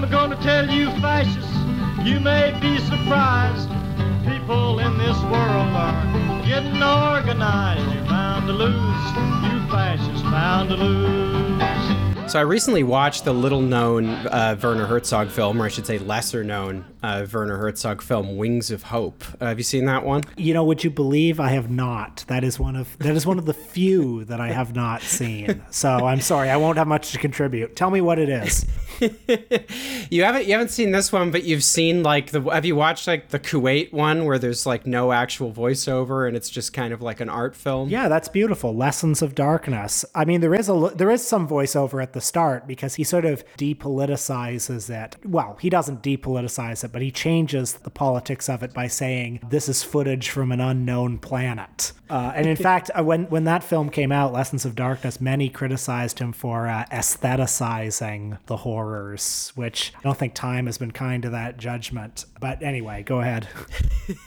I'm gonna tell you, fascists, you may be surprised. People in this world are getting organized. You're bound to lose, you fascists, bound to lose. So I recently watched the little-known uh, Werner Herzog film, or I should say, lesser-known uh, Werner Herzog film, Wings of Hope. Uh, have you seen that one? You know, would you believe I have not? That is one of that is one of the few that I have not seen. So I'm sorry, I won't have much to contribute. Tell me what it is. you haven't you haven't seen this one, but you've seen like the have you watched like the Kuwait one where there's like no actual voiceover and it's just kind of like an art film? Yeah, that's beautiful. Lessons of Darkness. I mean, there is a there is some voiceover at the start because he sort of depoliticizes it. Well, he doesn't depoliticize it, but he changes the politics of it by saying this is footage from an unknown planet. Uh, and in fact, uh, when when that film came out, Lessons of Darkness, many criticized him for uh, aestheticizing the horrors, which I don't think time has been kind to that judgment. But anyway, go ahead.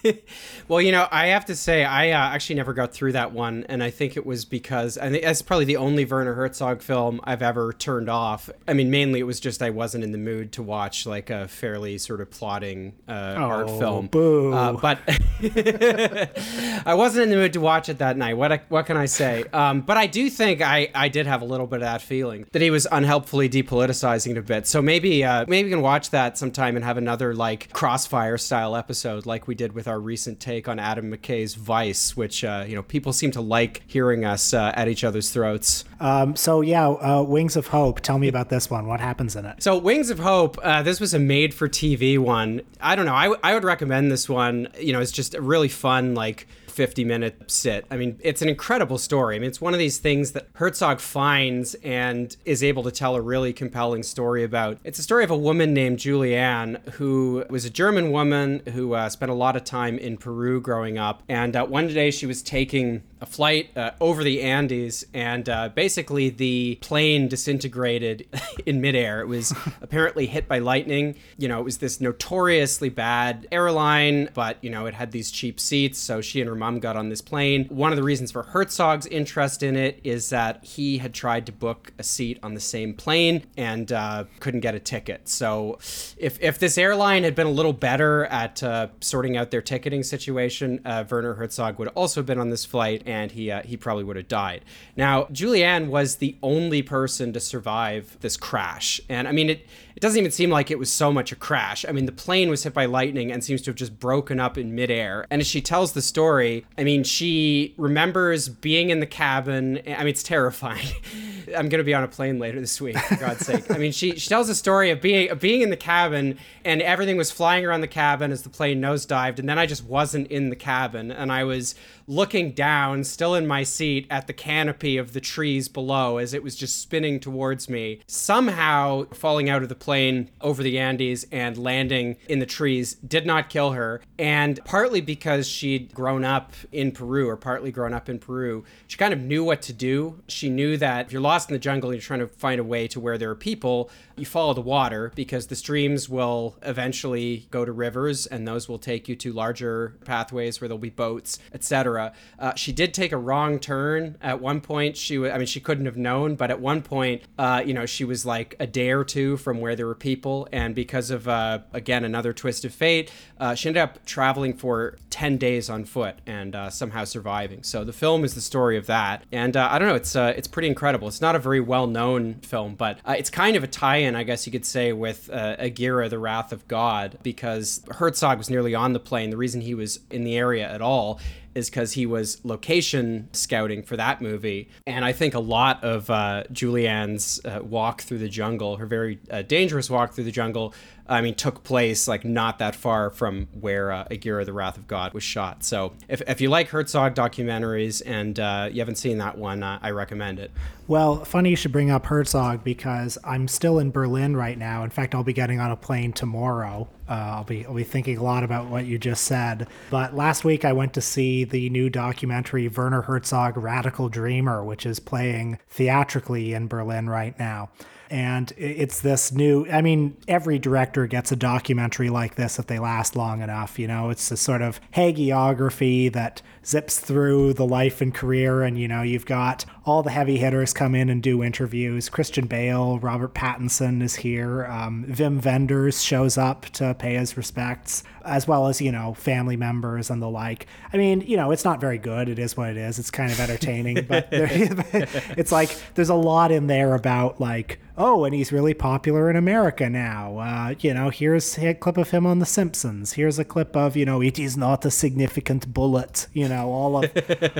well, you know, I have to say, I uh, actually never got through that one, and I think it was because I think that's probably the only Werner Herzog film I've ever turned off. I mean, mainly it was just I wasn't in the mood to watch like a fairly sort of plotting uh, oh, art film. Boo. Uh, but I wasn't in the mood to watch it that night. What what can I say? Um, but I do think I I did have a little bit of that feeling that he was unhelpfully depoliticizing it a bit. So maybe uh, maybe we can watch that sometime and have another like crossfire style episode like we did with our recent take on Adam McKay's Vice, which uh, you know people seem to like hearing us uh, at each other's throats. Um, so yeah, uh, Wings of Hope. Tell me about this one. What happens in it? So Wings of Hope. Uh, this was a made-for-TV one. I don't know. I, w- I would recommend this one. You know, it's just a really fun like 50 minute sit. I mean, it's an incredible story. I mean, it's one of these things that Herzog finds and is able to tell a really compelling story about. It's a story of a woman named Julianne who was a German woman who uh, spent a lot of time in Peru growing up. And uh, one day she was taking a flight uh, over the Andes, and uh, basically the plane disintegrated in midair. It was apparently hit by lightning. You know, it was this notoriously bad airline, but you know, it had these cheap seats, so she and her mom got on this plane. One of the reasons for Herzog's interest in it is that he had tried to book a seat on the same plane and uh, couldn't get a ticket. So, if if this airline had been a little better at uh, sorting out their ticketing situation, uh, Werner Herzog would also have been on this flight and he uh, he probably would have died. Now, Julianne was the only person to survive this crash, and I mean it. It doesn't even seem like it was so much a crash. I mean, the plane was hit by lightning and seems to have just broken up in midair. And as she tells the story, I mean, she remembers being in the cabin. I mean, it's terrifying. I'm going to be on a plane later this week, for God's sake. I mean, she, she tells a story of being of being in the cabin and everything was flying around the cabin as the plane nosedived, and then I just wasn't in the cabin, and I was looking down, still in my seat, at the canopy of the trees below as it was just spinning towards me, somehow falling out of the plane over the Andes and landing in the trees did not kill her. And partly because she'd grown up in Peru, or partly grown up in Peru, she kind of knew what to do. She knew that if you're lost in the jungle and you're trying to find a way to where there are people, you follow the water because the streams will eventually go to rivers and those will take you to larger pathways where there'll be boats, etc. Uh, she did take a wrong turn at one point. She, I mean, she couldn't have known, but at one point, uh, you know, she was like a day or two from where there were people, and because of uh, again another twist of fate, uh, she ended up traveling for ten days on foot and uh, somehow surviving. So the film is the story of that, and uh, I don't know, it's it's pretty incredible. It's not a very well known film, but it's kind of a tie-in, I guess you could say, with Aguirre, The Wrath of God, because Herzog was nearly on the plane. The reason he was in the area at all is because he was location scouting for that movie. And I think a lot of uh, Julianne's uh, walk through the jungle, her very uh, dangerous walk through the jungle, I mean, took place like not that far from where uh, Aguirre, The Wrath of God was shot. So if, if you like Herzog documentaries and uh, you haven't seen that one, uh, I recommend it. Well, funny you should bring up Herzog because I'm still in Berlin right now. In fact, I'll be getting on a plane tomorrow. Uh, I'll be I'll be thinking a lot about what you just said. But last week I went to see the new documentary Werner Herzog Radical Dreamer, which is playing theatrically in Berlin right now. And it's this new, I mean, every director gets a documentary like this if they last long enough. You know, it's a sort of hagiography that zips through the life and career. And, you know, you've got all the heavy hitters come in and do interviews. Christian Bale, Robert Pattinson is here. Um, Wim Wenders shows up to pay his respects, as well as, you know, family members and the like. I mean, you know, it's not very good. It is what it is. It's kind of entertaining, but there, it's like there's a lot in there about, like, oh, and he's really popular in America now. Uh, you know, here's a clip of him on The Simpsons. Here's a clip of, you know, it is not a significant bullet, you know, all of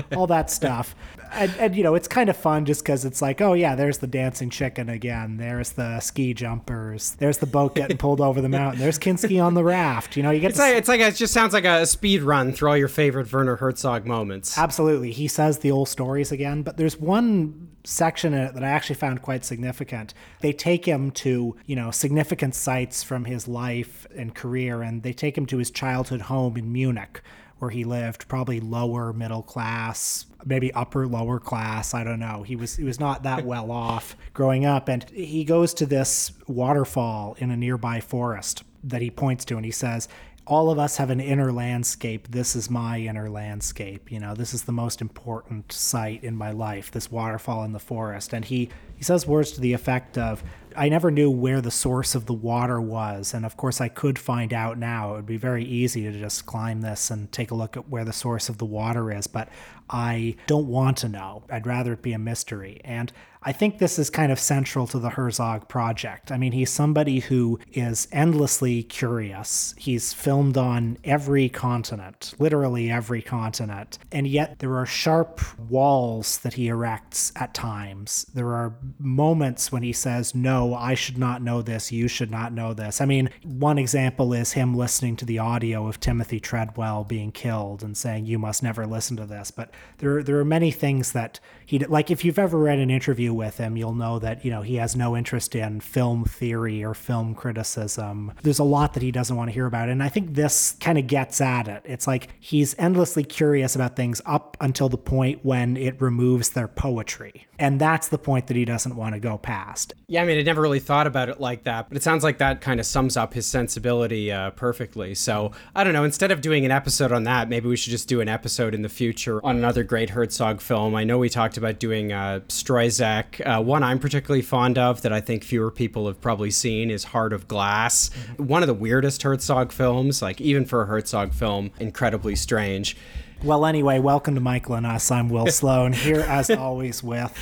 all that stuff. And, and, you know, it's kind of fun just because it's like, oh, yeah, there's the dancing chicken again. There's the ski jumpers. There's the boat getting pulled over the mountain. There's Kinski on the raft. You know, you get it's like, it's like, it just sounds like a speed run through all your favorite Werner Herzog moments. Absolutely. He says the old stories again, but there's one section in it that I actually found quite significant. They take him to, you know, significant sites from his life and career, and they take him to his childhood home in Munich, where he lived, probably lower middle class, maybe upper lower class. I don't know. He was he was not that well off growing up, and he goes to this waterfall in a nearby forest that he points to, and he says, all of us have an inner landscape. This is my inner landscape. You know, this is the most important site in my life, this waterfall in the forest. And he, he says words to the effect of, I never knew where the source of the water was. And of course, I could find out now. It would be very easy to just climb this and take a look at where the source of the water is. But I don't want to know. I'd rather it be a mystery. And I think this is kind of central to the Herzog project. I mean, he's somebody who is endlessly curious. He's filmed on every continent, literally every continent. And yet there are sharp walls that he erects at times. There are moments when he says, No, I should not know this. You should not know this. I mean, one example is him listening to the audio of Timothy Treadwell being killed and saying, You must never listen to this. But there, there are many things that he, like, if you've ever read an interview with him, you'll know that, you know, he has no interest in film theory or film criticism. There's a lot that he doesn't want to hear about. And I think this kind of gets at it. It's like he's endlessly curious about things up until the point when it removes their poetry. And that's the point that he doesn't want to go past. Yeah, I mean, I never really thought about it like that, but it sounds like that kind of sums up his sensibility uh, perfectly. So I don't know. Instead of doing an episode on that, maybe we should just do an episode in the future on another great Herzog film. I know we talked about doing uh, Stroszek. Uh, one I'm particularly fond of that I think fewer people have probably seen is Heart of Glass. Mm-hmm. One of the weirdest Herzog films, like even for a Herzog film, incredibly strange. Well, anyway, welcome to Michael and Us. I'm Will Sloan, here as always with.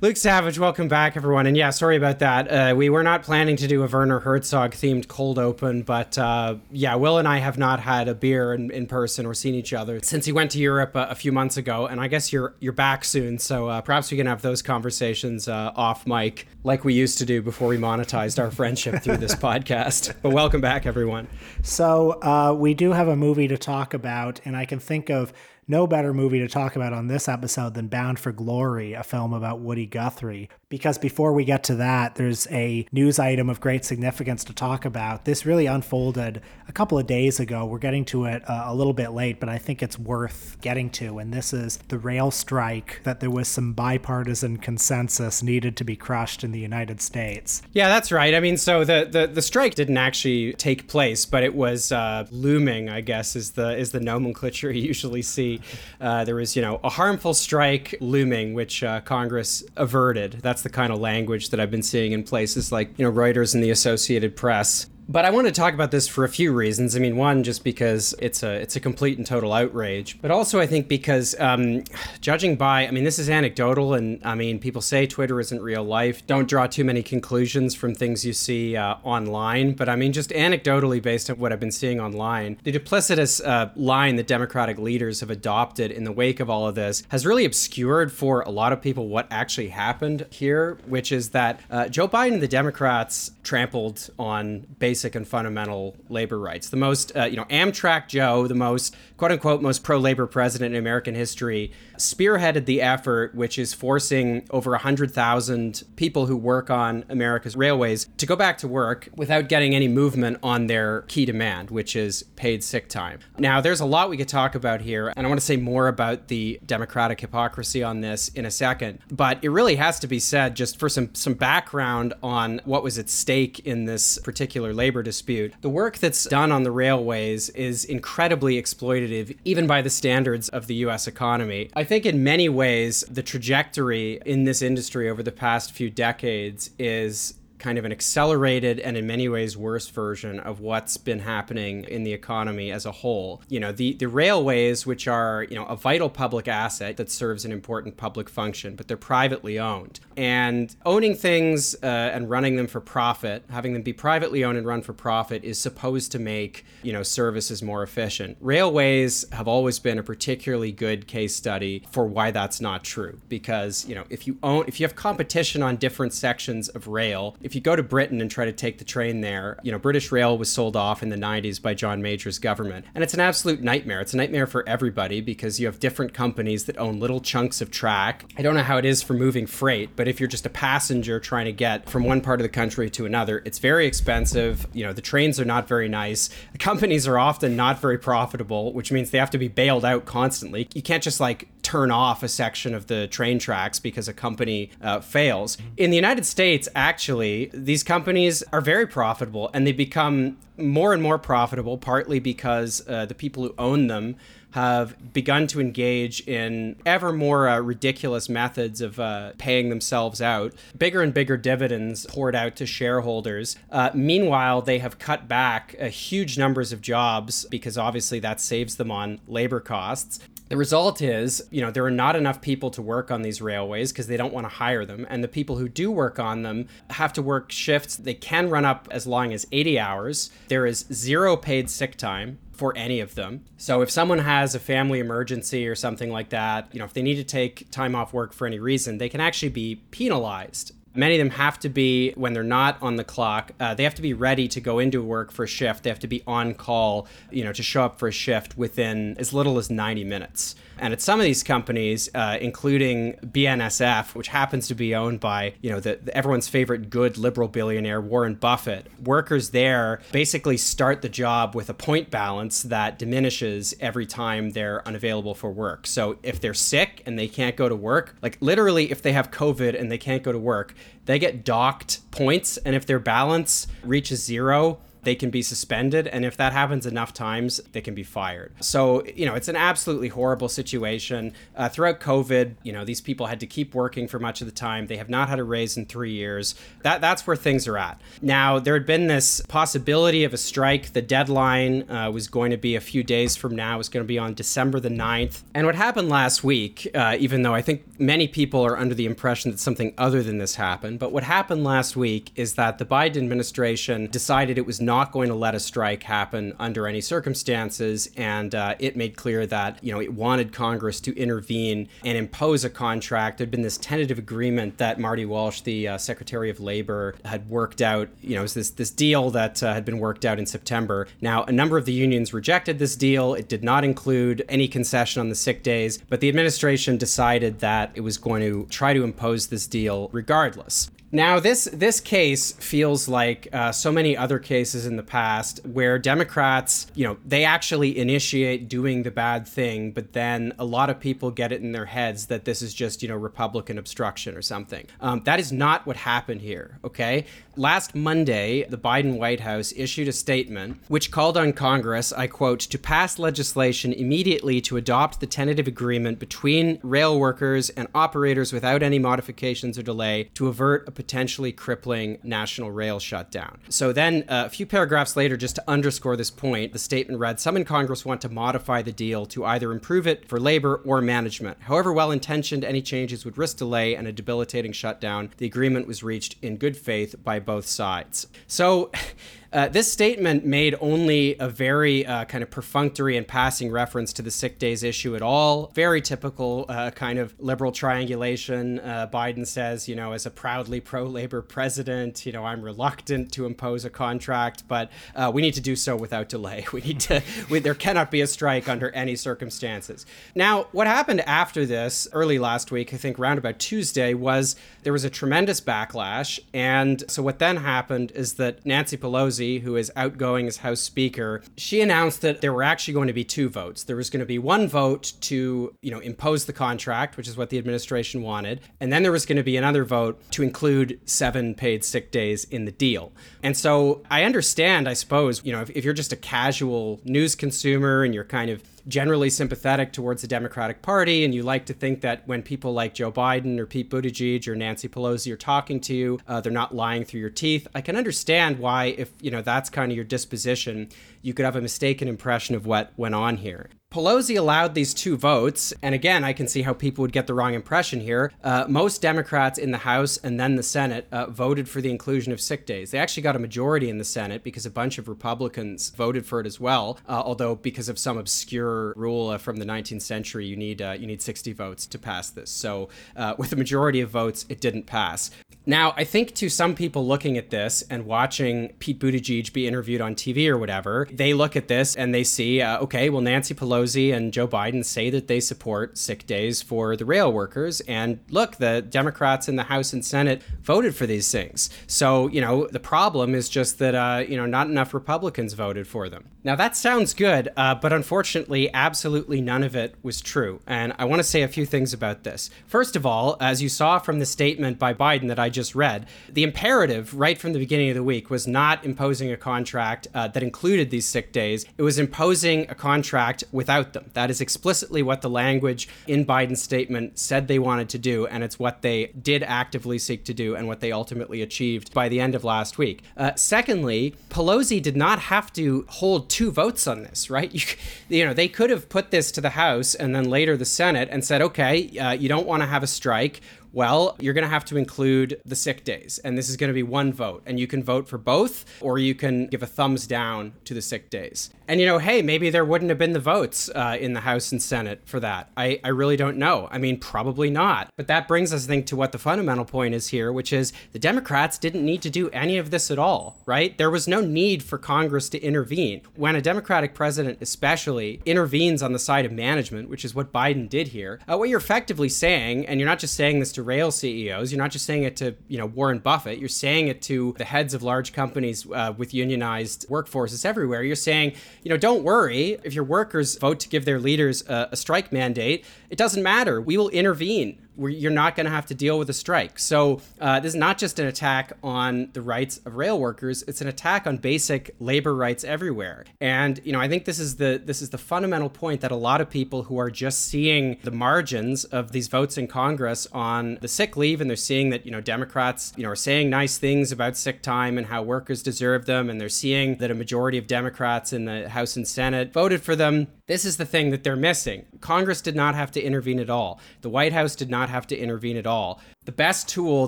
Luke Savage, welcome back, everyone. And yeah, sorry about that. Uh, we were not planning to do a Werner Herzog themed cold open, but uh, yeah, Will and I have not had a beer in, in person or seen each other since he went to Europe a, a few months ago. And I guess you're you're back soon, so uh, perhaps we can have those conversations uh, off mic like we used to do before we monetized our friendship through this podcast. But welcome back, everyone. So uh, we do have a movie to talk about, and I can think of no better movie to talk about on this episode than Bound for Glory, a film about Woody Guthrie. Because before we get to that, there's a news item of great significance to talk about. This really unfolded a couple of days ago. We're getting to it uh, a little bit late, but I think it's worth getting to. And this is the rail strike that there was some bipartisan consensus needed to be crushed in the United States. Yeah, that's right. I mean, so the the, the strike didn't actually take place, but it was uh, looming. I guess is the is the nomenclature you usually see. Uh, there was, you know, a harmful strike looming, which uh, Congress averted. That's the kind of language that I've been seeing in places like, you know, Reuters and the Associated Press. But I want to talk about this for a few reasons. I mean, one, just because it's a it's a complete and total outrage, but also I think because um, judging by, I mean, this is anecdotal, and I mean, people say Twitter isn't real life. Don't draw too many conclusions from things you see uh, online. But I mean, just anecdotally, based on what I've been seeing online, the duplicitous uh, line that Democratic leaders have adopted in the wake of all of this has really obscured for a lot of people what actually happened here, which is that uh, Joe Biden and the Democrats trampled on basic basic and fundamental labor rights. The most, uh, you know, Amtrak Joe, the most quote unquote most pro labor president in American history, spearheaded the effort, which is forcing over 100,000 people who work on America's railways to go back to work without getting any movement on their key demand, which is paid sick time. Now, there's a lot we could talk about here, and I want to say more about the Democratic hypocrisy on this in a second. But it really has to be said, just for some, some background on what was at stake in this particular labor dispute. The work that's done on the railways is incredibly exploitative, even by the standards of the US economy. I think in many ways, the trajectory in this industry over the past few decades is kind of an accelerated and in many ways worse version of what's been happening in the economy as a whole. You know, the, the railways, which are, you know, a vital public asset that serves an important public function, but they're privately owned. And owning things uh, and running them for profit, having them be privately owned and run for profit is supposed to make, you know, services more efficient. Railways have always been a particularly good case study for why that's not true because, you know, if you own if you have competition on different sections of rail, if you go to Britain and try to take the train there, you know, British Rail was sold off in the 90s by John Major's government. And it's an absolute nightmare. It's a nightmare for everybody because you have different companies that own little chunks of track. I don't know how it is for moving freight, but if you're just a passenger trying to get from one part of the country to another, it's very expensive. You know, the trains are not very nice. The companies are often not very profitable, which means they have to be bailed out constantly. You can't just like turn off a section of the train tracks because a company uh, fails. In the United States, actually, these companies are very profitable and they become more and more profitable, partly because uh, the people who own them have begun to engage in ever more uh, ridiculous methods of uh, paying themselves out, bigger and bigger dividends poured out to shareholders. Uh, meanwhile, they have cut back uh, huge numbers of jobs because obviously that saves them on labor costs. The result is, you know, there are not enough people to work on these railways because they don't want to hire them. And the people who do work on them have to work shifts. They can run up as long as 80 hours. There is zero paid sick time for any of them. So if someone has a family emergency or something like that, you know, if they need to take time off work for any reason, they can actually be penalized Many of them have to be, when they're not on the clock, uh, they have to be ready to go into work for a shift. They have to be on call, you know, to show up for a shift within as little as 90 minutes. And at some of these companies, uh, including BNSF, which happens to be owned by, you know, the, the, everyone's favorite good liberal billionaire Warren Buffett, workers there basically start the job with a point balance that diminishes every time they're unavailable for work. So if they're sick and they can't go to work, like literally if they have COVID and they can't go to work, they get docked points. And if their balance reaches zero, they can be suspended. And if that happens enough times, they can be fired. So, you know, it's an absolutely horrible situation. Uh, throughout COVID, you know, these people had to keep working for much of the time. They have not had a raise in three years. That, that's where things are at. Now, there had been this possibility of a strike. The deadline uh, was going to be a few days from now, it was going to be on December the 9th. And what happened last week, uh, even though I think many people are under the impression that something other than this happened, but what happened last week is that the Biden administration decided it was not not going to let a strike happen under any circumstances, and uh, it made clear that you know it wanted Congress to intervene and impose a contract. There'd been this tentative agreement that Marty Walsh, the uh, Secretary of Labor, had worked out. You know, it was this this deal that uh, had been worked out in September. Now, a number of the unions rejected this deal. It did not include any concession on the sick days, but the administration decided that it was going to try to impose this deal regardless. Now, this this case feels like uh, so many other cases in the past where Democrats, you know, they actually initiate doing the bad thing, but then a lot of people get it in their heads that this is just, you know, Republican obstruction or something. Um, that is not what happened here. Okay, last Monday, the Biden White House issued a statement which called on Congress, I quote, to pass legislation immediately to adopt the tentative agreement between rail workers and operators without any modifications or delay to avert a potentially crippling national rail shutdown. So then, uh, a few paragraphs later, just to underscore this point, the statement read Some in Congress want to modify the deal to either improve it for labor or management. However well intentioned, any changes would risk delay and a debilitating shutdown. The agreement was reached in good faith by both sides. So, Uh, this statement made only a very uh, kind of perfunctory and passing reference to the sick days issue at all. Very typical uh, kind of liberal triangulation. Uh, Biden says, you know, as a proudly pro labor president, you know, I'm reluctant to impose a contract, but uh, we need to do so without delay. We need to, we, there cannot be a strike under any circumstances. Now, what happened after this early last week, I think around about Tuesday, was there was a tremendous backlash. And so what then happened is that Nancy Pelosi, who is outgoing as House Speaker, she announced that there were actually going to be two votes. There was going to be one vote to, you know, impose the contract, which is what the administration wanted, and then there was going to be another vote to include seven paid sick days in the deal. And so I understand, I suppose, you know, if, if you're just a casual news consumer and you're kind of generally sympathetic towards the Democratic Party, and you like to think that when people like Joe Biden or Pete Buttigieg or Nancy Pelosi are talking to you, uh, they're not lying through your teeth. I can understand why, if you know that's kind of your disposition, you could have a mistaken impression of what went on here. Pelosi allowed these two votes, and again, I can see how people would get the wrong impression here. Uh, most Democrats in the House and then the Senate uh, voted for the inclusion of sick days. They actually got a majority in the Senate because a bunch of Republicans voted for it as well. Uh, although, because of some obscure rule uh, from the 19th century, you need uh, you need 60 votes to pass this. So, uh, with a majority of votes, it didn't pass. Now, I think to some people looking at this and watching Pete Buttigieg be interviewed on TV or whatever, they look at this and they see, okay, well, Nancy Pelosi and Joe Biden say that they support sick days for the rail workers. And look, the Democrats in the House and Senate voted for these things. So, you know, the problem is just that, uh, you know, not enough Republicans voted for them. Now, that sounds good, uh, but unfortunately, absolutely none of it was true. And I want to say a few things about this. First of all, as you saw from the statement by Biden that I just read, the imperative right from the beginning of the week was not imposing a contract uh, that included these sick days. It was imposing a contract without them. That is explicitly what the language in Biden's statement said they wanted to do, and it's what they did actively seek to do and what they ultimately achieved by the end of last week. Uh, secondly, Pelosi did not have to hold two votes on this, right? You, you know, they could have put this to the House and then later the Senate and said, okay, uh, you don't want to have a strike well, you're going to have to include the sick days, and this is going to be one vote. And you can vote for both, or you can give a thumbs down to the sick days. And, you know, hey, maybe there wouldn't have been the votes uh, in the House and Senate for that. I, I really don't know. I mean, probably not. But that brings us, I think, to what the fundamental point is here, which is the Democrats didn't need to do any of this at all, right? There was no need for Congress to intervene. When a Democratic president, especially, intervenes on the side of management, which is what Biden did here, uh, what you're effectively saying, and you're not just saying this to rail CEOs. You're not just saying it to you know Warren Buffett. You're saying it to the heads of large companies uh, with unionized workforces everywhere. You're saying you know don't worry if your workers vote to give their leaders a, a strike mandate. It doesn't matter. We will intervene you're not going to have to deal with a strike. So uh, this is not just an attack on the rights of rail workers; it's an attack on basic labor rights everywhere. And you know, I think this is the this is the fundamental point that a lot of people who are just seeing the margins of these votes in Congress on the sick leave, and they're seeing that you know Democrats you know are saying nice things about sick time and how workers deserve them, and they're seeing that a majority of Democrats in the House and Senate voted for them. This is the thing that they're missing. Congress did not have to intervene at all. The White House did not have to intervene at all. The best tool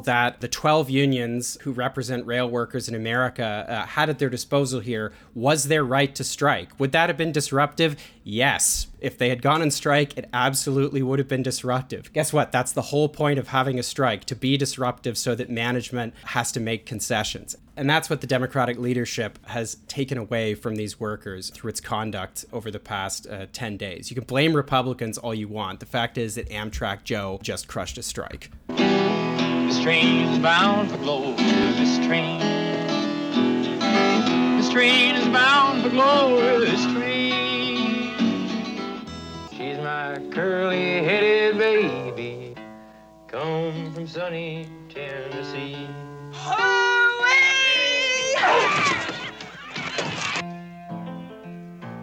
that the 12 unions who represent rail workers in America uh, had at their disposal here was their right to strike. Would that have been disruptive? Yes. If they had gone on strike, it absolutely would have been disruptive. Guess what? That's the whole point of having a strike to be disruptive so that management has to make concessions. And that's what the Democratic leadership has taken away from these workers through its conduct over the past uh, 10 days. You can blame Republicans all you want. The fact is that Amtrak Joe just crushed a strike. This train is bound for glory. This train. This train is bound for glory. This train. She's my curly headed baby. Come from sunny Tennessee.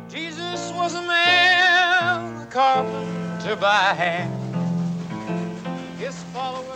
Jesus was a man, a carpenter by hand.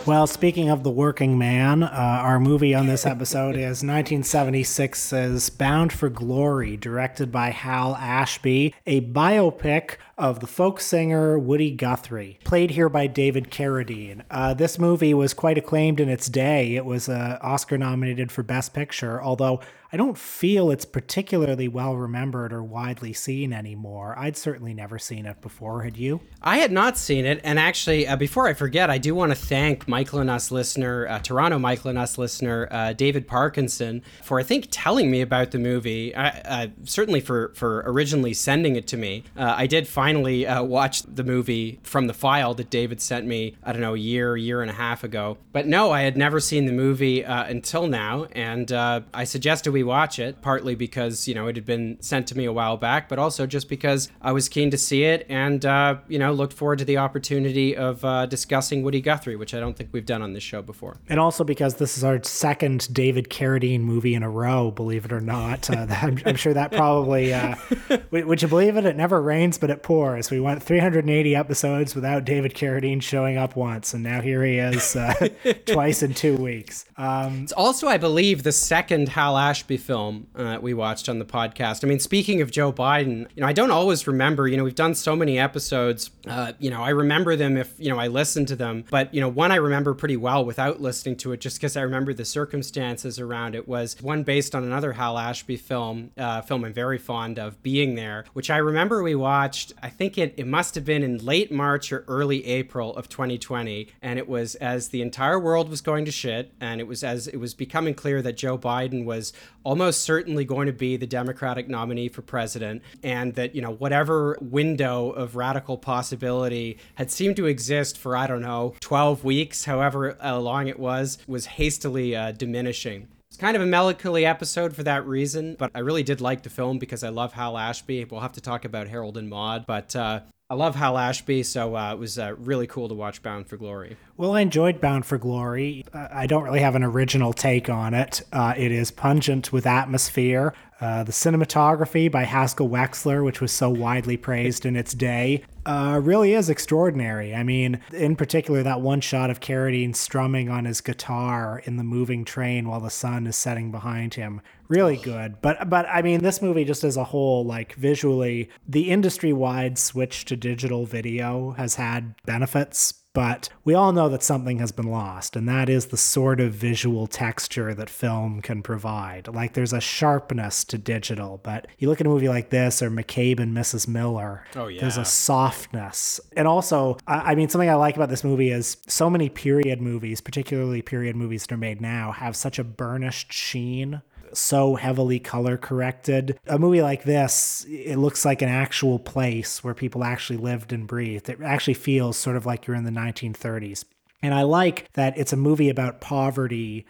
Well, speaking of the working man, uh, our movie on this episode is 1976's Bound for Glory, directed by Hal Ashby, a biopic of the folk singer Woody Guthrie, played here by David Carradine. Uh, this movie was quite acclaimed in its day. It was uh, Oscar nominated for Best Picture, although I don't feel it's particularly well remembered or widely seen anymore. I'd certainly never seen it before. Had you? I had not seen it, and actually, uh, before I forget, I do want to thank Michael and Us listener, uh, Toronto Michael and Us listener, uh, David Parkinson, for I think telling me about the movie. Uh, certainly for for originally sending it to me. Uh, I did finally uh, watch the movie from the file that David sent me. I don't know, a year, year and a half ago. But no, I had never seen the movie until now, and I suggested we watch it, partly because, you know, it had been sent to me a while back, but also just because I was keen to see it and, uh, you know, looked forward to the opportunity of uh, discussing Woody Guthrie, which I don't think we've done on this show before. And also because this is our second David Carradine movie in a row, believe it or not. Uh, I'm, I'm, sure that probably, uh, would you believe it? It never rains, but it pours. We went 380 episodes without David Carradine showing up once, and now here he is uh, twice in two weeks. Um, it's also, I believe, the second Hal Ashby film uh, we watched on the podcast. I mean, speaking of Joe Biden, you know, I don't always remember. You know, we've done so many episodes. Uh, you know, I remember them if you know I listen to them, but you know, one I remember pretty well without listening to it, just because I remember the circumstances around it. Was one based on another Hal Ashby film, uh, film I'm very fond of, Being There, which I remember we watched. I think it it must have been in late March or early April of 2020, and it was as the entire world was going to shit, and it was as it was becoming clear that Joe Biden was almost certainly going to be the Democratic nominee for president, and that, you know, whatever window of radical possibility had seemed to exist for, I don't know, 12 weeks, however long it was, was hastily uh, diminishing. Kind of a melancholy episode for that reason, but I really did like the film because I love Hal Ashby. We'll have to talk about Harold and Maude, but uh, I love Hal Ashby, so uh, it was uh, really cool to watch Bound for Glory. Well, I enjoyed Bound for Glory. Uh, I don't really have an original take on it. Uh, it is pungent with atmosphere. Uh, the cinematography by Haskell Wexler, which was so widely praised in its day, uh, really is extraordinary. I mean, in particular, that one shot of Carradine strumming on his guitar in the moving train while the sun is setting behind him, really good. But but I mean, this movie just as a whole, like visually, the industry-wide switch to digital video has had benefits but we all know that something has been lost, and that is the sort of visual texture that film can provide. Like there's a sharpness to digital, but you look at a movie like this or McCabe and Mrs. Miller, oh, yeah. there's a softness. And also, I, I mean, something I like about this movie is so many period movies, particularly period movies that are made now, have such a burnished sheen so heavily color corrected. A movie like this, it looks like an actual place where people actually lived and breathed. It actually feels sort of like you're in the 1930s. And I like that it's a movie about poverty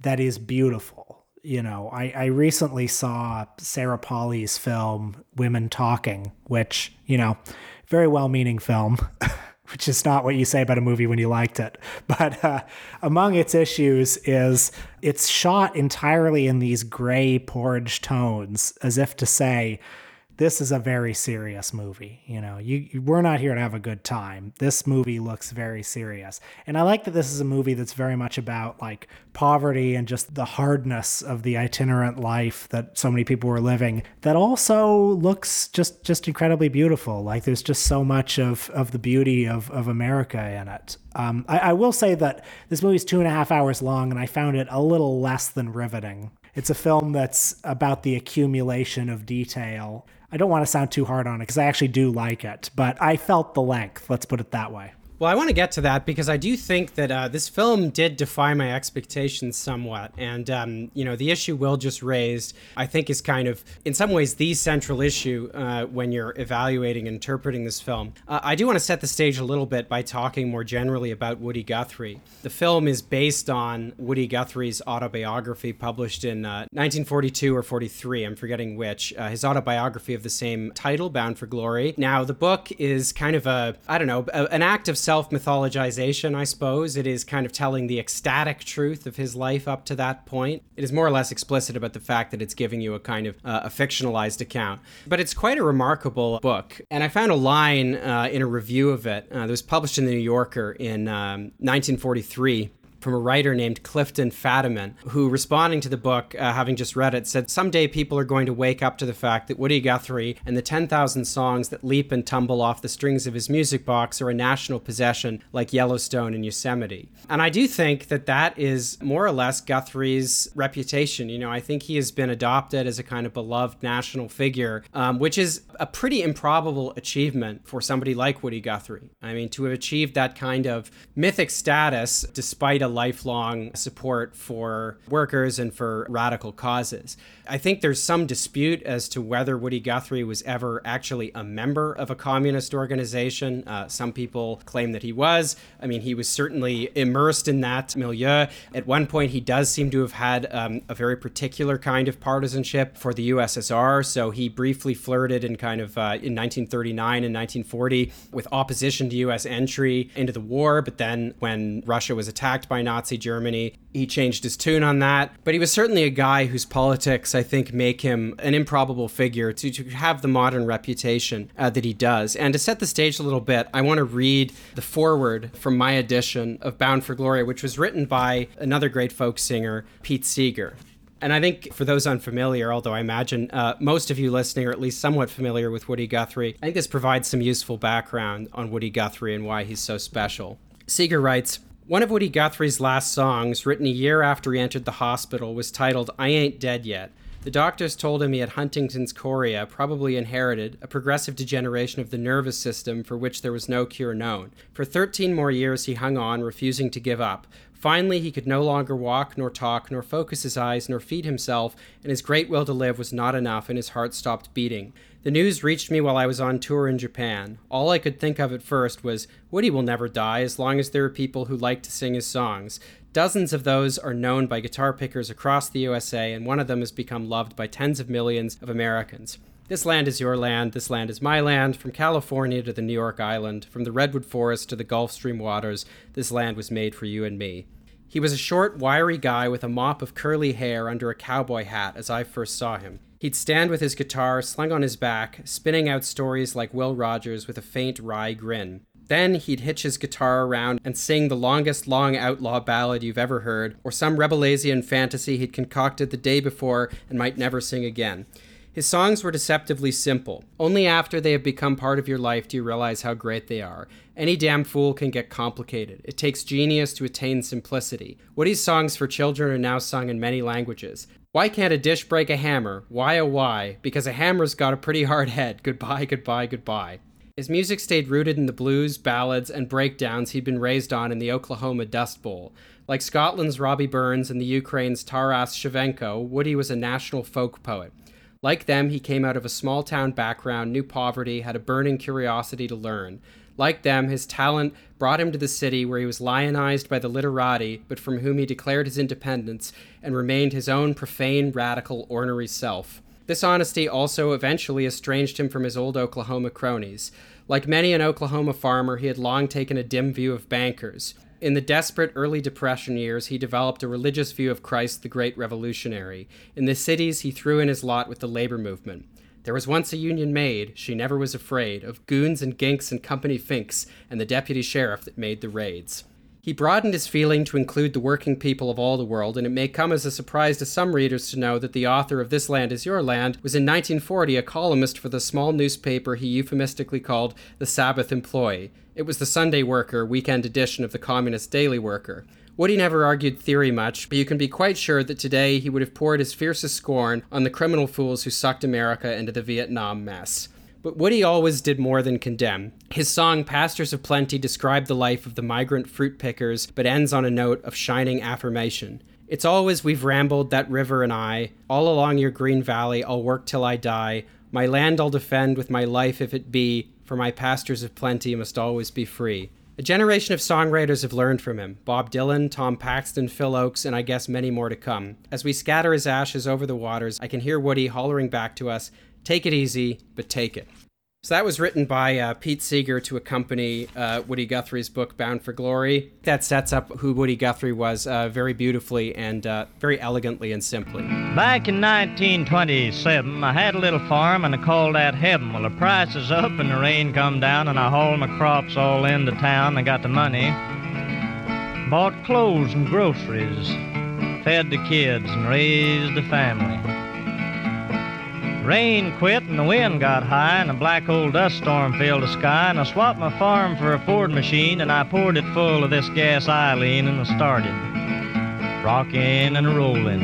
that is beautiful. You know, I, I recently saw Sarah Polley's film Women Talking, which, you know, very well meaning film. which is not what you say about a movie when you liked it. But uh, among its issues is it's shot entirely in these gray porridge tones, as if to say, this is a very serious movie. You know, you, we're not here to have a good time. This movie looks very serious. And I like that this is a movie that's very much about like poverty and just the hardness of the itinerant life that so many people were living that also looks just just incredibly beautiful. Like there's just so much of of the beauty of of America in it. Um, I, I will say that this movie is two and a half hours long, and I found it a little less than riveting. It's a film that's about the accumulation of detail I don't want to sound too hard on it because I actually do like it, but I felt the length. Let's put it that way. Well, I want to get to that because I do think that uh, this film did defy my expectations somewhat. And, um, you know, the issue Will just raised, I think, is kind of, in some ways, the central issue uh, when you're evaluating and interpreting this film. Uh, I do want to set the stage a little bit by talking more generally about Woody Guthrie. The film is based on Woody Guthrie's autobiography published in 1942 uh, or 43, I'm forgetting which, uh, his autobiography of the same title, Bound for Glory. Now, the book is kind of a, I don't know, a, an act of self self mythologization, I suppose. It is kind of telling the ecstatic truth of his life up to that point. It is more or less explicit about the fact that it's giving you a kind of uh, a fictionalized account. But it's quite a remarkable book. And I found a line uh, in a review of it uh, that was published in the New Yorker in um, 1943 from a writer named Clifton Fadiman, who, responding to the book, uh, having just read it, said, Someday people are going to wake up to the fact that Woody Guthrie and the 10,000 songs that leap and tumble off the strings of his music box are a national possession like Yellowstone and Yosemite. And I do think that that is more or less Guthrie's reputation. You know, I think he has been adopted as a kind of beloved national figure, um, which is a pretty improbable achievement for somebody like Woody Guthrie. I mean, to have achieved that kind of mythic status despite a lifelong support for workers and for radical causes. I think there's some dispute as to whether Woody Guthrie was ever actually a member of a communist organization. Uh, some people claim that he was. I mean, he was certainly immersed in that milieu. At one point, he does seem to have had um, a very particular kind of partisanship for the USSR. So he briefly flirted in kind of uh, in 1939 and 1940 with opposition to U.S. entry into the war. But then when Russia was attacked by Nazi Germany, he changed his tune on that. But he was certainly a guy whose politics, I think, make him an improbable figure to, to have the modern reputation uh, that he does. And to set the stage a little bit, I want to read the foreword from my edition of Bound for Glory, which was written by another great folk singer, Pete Seeger. And I think for those unfamiliar, although I imagine uh, most of you listening are at least somewhat familiar with Woody Guthrie, I think this provides some useful background on Woody Guthrie and why he's so special. Seeger writes, one of Woody Guthrie's last songs, written a year after he entered the hospital, was titled I Ain't Dead Yet. The doctors told him he had Huntington's chorea, probably inherited, a progressive degeneration of the nervous system for which there was no cure known. For 13 more years he hung on, refusing to give up. Finally, he could no longer walk, nor talk, nor focus his eyes, nor feed himself, and his great will to live was not enough, and his heart stopped beating. The news reached me while I was on tour in Japan. All I could think of at first was Woody will never die as long as there are people who like to sing his songs. Dozens of those are known by guitar pickers across the USA, and one of them has become loved by tens of millions of Americans. This land is your land, this land is my land, from California to the New York Island, from the Redwood Forest to the Gulf Stream waters, this land was made for you and me. He was a short, wiry guy with a mop of curly hair under a cowboy hat as I first saw him. He'd stand with his guitar slung on his back, spinning out stories like Will Rogers with a faint, wry grin. Then he'd hitch his guitar around and sing the longest long outlaw ballad you've ever heard, or some Rabelaisian fantasy he'd concocted the day before and might never sing again. His songs were deceptively simple. Only after they have become part of your life do you realize how great they are. Any damn fool can get complicated. It takes genius to attain simplicity. Woody's songs for children are now sung in many languages. Why can't a dish break a hammer? Why oh why? Because a hammer's got a pretty hard head. Goodbye, goodbye, goodbye. His music stayed rooted in the blues, ballads, and breakdowns he'd been raised on in the Oklahoma Dust Bowl. Like Scotland's Robbie Burns and the Ukraine's Taras Shevchenko, Woody was a national folk poet. Like them, he came out of a small town background, knew poverty, had a burning curiosity to learn. Like them, his talent brought him to the city where he was lionized by the literati, but from whom he declared his independence and remained his own profane, radical, ornery self. This honesty also eventually estranged him from his old Oklahoma cronies. Like many an Oklahoma farmer, he had long taken a dim view of bankers. In the desperate early Depression years, he developed a religious view of Christ the great revolutionary. In the cities, he threw in his lot with the labor movement. There was once a Union maid, she never was afraid of goons and ginks and company finks and the deputy sheriff that made the raids. He broadened his feeling to include the working people of all the world, and it may come as a surprise to some readers to know that the author of This Land Is Your Land was in 1940 a columnist for the small newspaper he euphemistically called the Sabbath Employee. It was the Sunday Worker, weekend edition of the Communist Daily Worker. Woody never argued theory much, but you can be quite sure that today he would have poured his fiercest scorn on the criminal fools who sucked America into the Vietnam mess. But Woody always did more than condemn. His song Pastures of Plenty described the life of the migrant fruit pickers, but ends on a note of shining affirmation. It's always we've rambled, that river and I. All along your green valley, I'll work till I die. My land I'll defend with my life if it be, for my pastures of plenty must always be free. A generation of songwriters have learned from him Bob Dylan, Tom Paxton, Phil Ochs, and I guess many more to come. As we scatter his ashes over the waters, I can hear Woody hollering back to us Take it easy, but take it. So that was written by uh, Pete Seeger to accompany uh, Woody Guthrie's book Bound for Glory. That sets up who Woody Guthrie was uh, very beautifully and uh, very elegantly and simply. Back in 1927, I had a little farm and I called that heaven. Well, the price is up and the rain come down and I hauled my crops all into town. I got the money, bought clothes and groceries, fed the kids and raised the family. Rain quit and the wind got high and a black old dust storm filled the sky and I swapped my farm for a Ford machine and I poured it full of this gas Eileen and I started rocking and rolling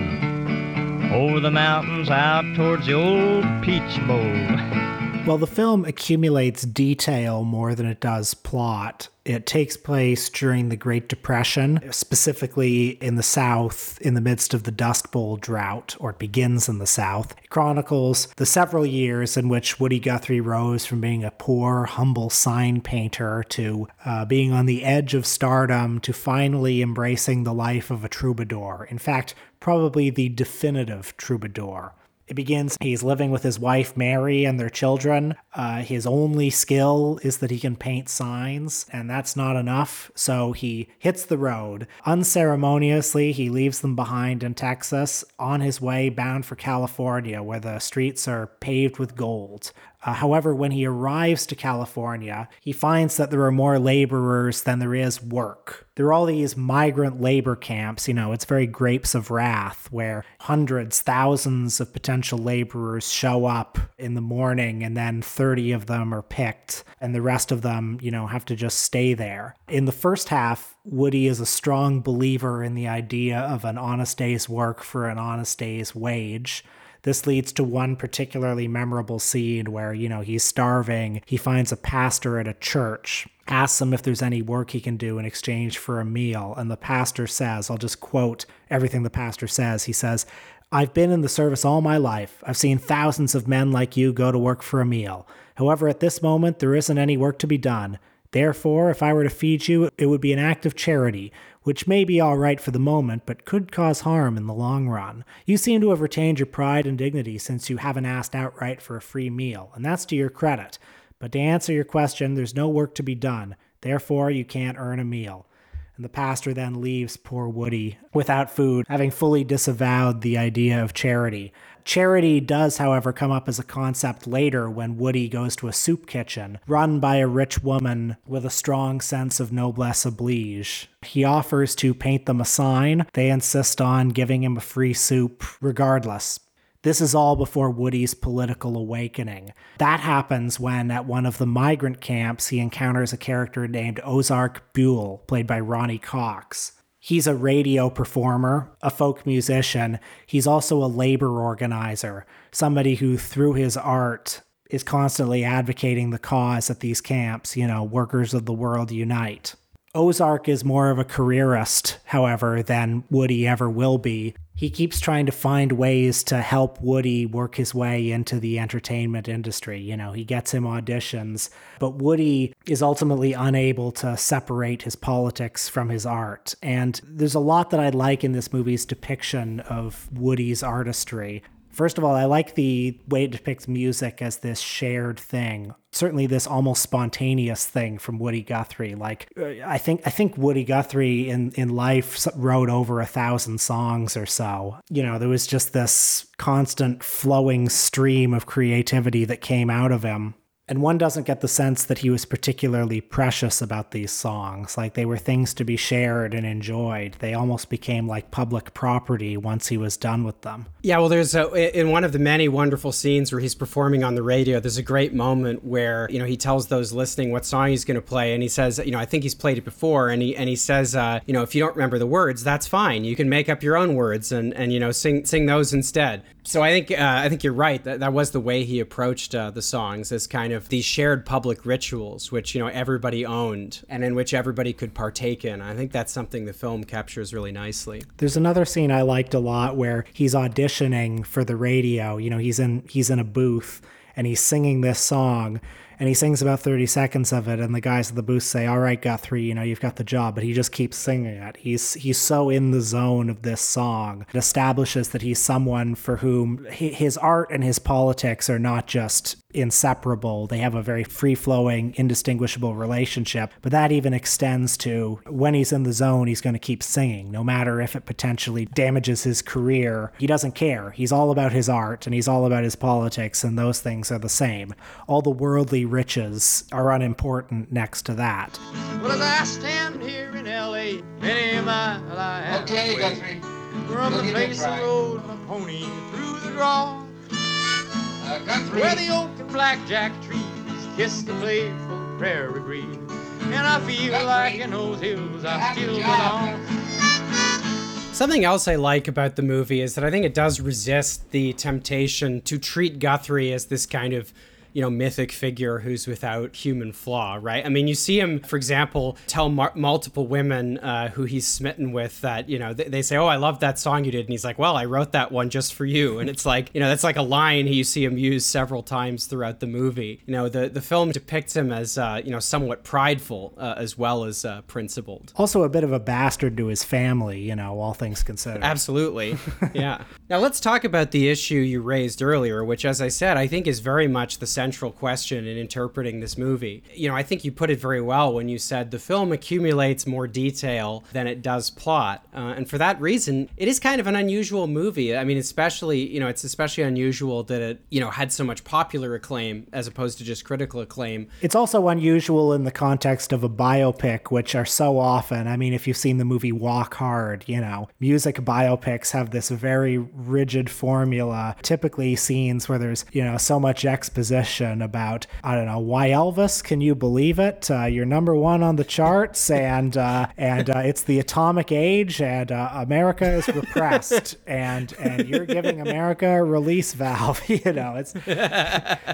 over the mountains out towards the old Peach Bowl. Well, the film accumulates detail more than it does plot. It takes place during the Great Depression, specifically in the South in the midst of the Dust Bowl drought, or it begins in the South. It chronicles the several years in which Woody Guthrie rose from being a poor, humble sign painter to uh, being on the edge of stardom to finally embracing the life of a troubadour. In fact, probably the definitive troubadour. It begins, he's living with his wife Mary and their children. Uh, his only skill is that he can paint signs, and that's not enough. So he hits the road. Unceremoniously, he leaves them behind in Texas on his way bound for California, where the streets are paved with gold. Uh, however, when he arrives to California, he finds that there are more laborers than there is work. There are all these migrant labor camps, you know, it's very grapes of wrath, where hundreds, thousands of potential laborers show up in the morning and then 30 of them are picked and the rest of them, you know, have to just stay there. In the first half, Woody is a strong believer in the idea of an honest day's work for an honest day's wage. This leads to one particularly memorable scene where, you know, he's starving. He finds a pastor at a church, asks him if there's any work he can do in exchange for a meal. And the pastor says, I'll just quote everything the pastor says. He says, I've been in the service all my life. I've seen thousands of men like you go to work for a meal. However, at this moment, there isn't any work to be done. Therefore, if I were to feed you, it would be an act of charity, which may be all right for the moment, but could cause harm in the long run. You seem to have retained your pride and dignity since you haven't asked outright for a free meal, and that's to your credit. But to answer your question, there's no work to be done. Therefore, you can't earn a meal. And the pastor then leaves poor Woody without food, having fully disavowed the idea of charity. Charity does, however, come up as a concept later when Woody goes to a soup kitchen run by a rich woman with a strong sense of noblesse oblige. He offers to paint them a sign. They insist on giving him a free soup regardless. This is all before Woody's political awakening. That happens when, at one of the migrant camps, he encounters a character named Ozark Bule, played by Ronny Cox. He's a radio performer, a folk musician. He's also a labor organizer, somebody who, through his art, is constantly advocating the cause at these camps, you know, workers of the world unite. Ozark is more of a careerist, however, than Woody ever will be. He keeps trying to find ways to help Woody work his way into the entertainment industry. You know, he gets him auditions, but Woody is ultimately unable to separate his politics from his art. And there's a lot that I like in this movie's depiction of Woody's artistry. First of all, I like the way it depicts music as this shared thing. Certainly, this almost spontaneous thing from Woody Guthrie. Like, uh, I think I think Woody Guthrie in in life wrote over a thousand songs or so. You know, there was just this constant flowing stream of creativity that came out of him and one doesn't get the sense that he was particularly precious about these songs. Like they were things to be shared and enjoyed. They almost became like public property once he was done with them. Yeah, well, there's a, in one of the many wonderful scenes where he's performing on the radio, there's a great moment where, you know, he tells those listening what song he's going to play. And he says, you know, I think he's played it before. And he, and he says, uh, you know, if you don't remember the words, that's fine. You can make up your own words and, and you know, sing, sing those instead. So I think, uh, I think you're right. That, that was the way he approached uh, the songs as kind of these shared public rituals, which you know everybody owned and in which everybody could partake in. I think that's something the film captures really nicely. There's another scene I liked a lot where he's auditioning for the radio. You know, he's in he's in a booth and he's singing this song and he sings about 30 seconds of it and the guys at the booth say all right guthrie you know you've got the job but he just keeps singing it. He's he's so in the zone of this song. It establishes that he's someone for whom his art and his politics are not just inseparable. They have a very free flowing, indistinguishable relationship. But that even extends to when he's in the zone, he's going to keep singing, no matter if it potentially damages his career. He doesn't care. He's all about his art and he's all about his politics, and those things are the same. All the worldly riches are unimportant next to that. Well, as I stand here in L.A., many a mile I have Okay, Guthrie. From We'll the give it a place try. I rode my pony through the draw. Guthrie. Where the oak and blackjack trees kiss the playful prairie breeze. And I feel Guthrie, like in those hills I still belong. Something else I like about the movie is that I think it does resist the temptation to treat Guthrie as this kind of you know mythic figure who's without human flaw right i mean you see him for example tell mar- multiple women uh, who he's smitten with that you know they, they say oh i love that song you did and he's like well i wrote that one just for you and it's like you know that's like a line you see him use several times throughout the movie you know the, the film depicts him as uh, you know somewhat prideful uh, as well as uh, principled Also, a bit of a bastard to his family, you know, all things considered. Absolutely. Yeah. now let's talk about the issue you raised earlier, which, as I said, I think is very much the central question in interpreting this movie. You know, I think you put it very well when you said the film accumulates more detail than it does plot. Uh, and for that reason, it is kind of an unusual movie. I mean, especially, you know, it's especially unusual that it, you know, had so much popular acclaim as opposed to just critical acclaim. It's also unusual in the context of a biopic, which are so often. I mean, if you've seen the movie Walk Hard, you know, music biopics have this very rigid formula, typically scenes where there's, you know, so much exposition about, I don't know, why Elvis? Can you believe it? Uh, you're number one on the charts, and uh, and uh, it's the atomic age, and uh, America is repressed, and and you're giving America a release valve. you know, it's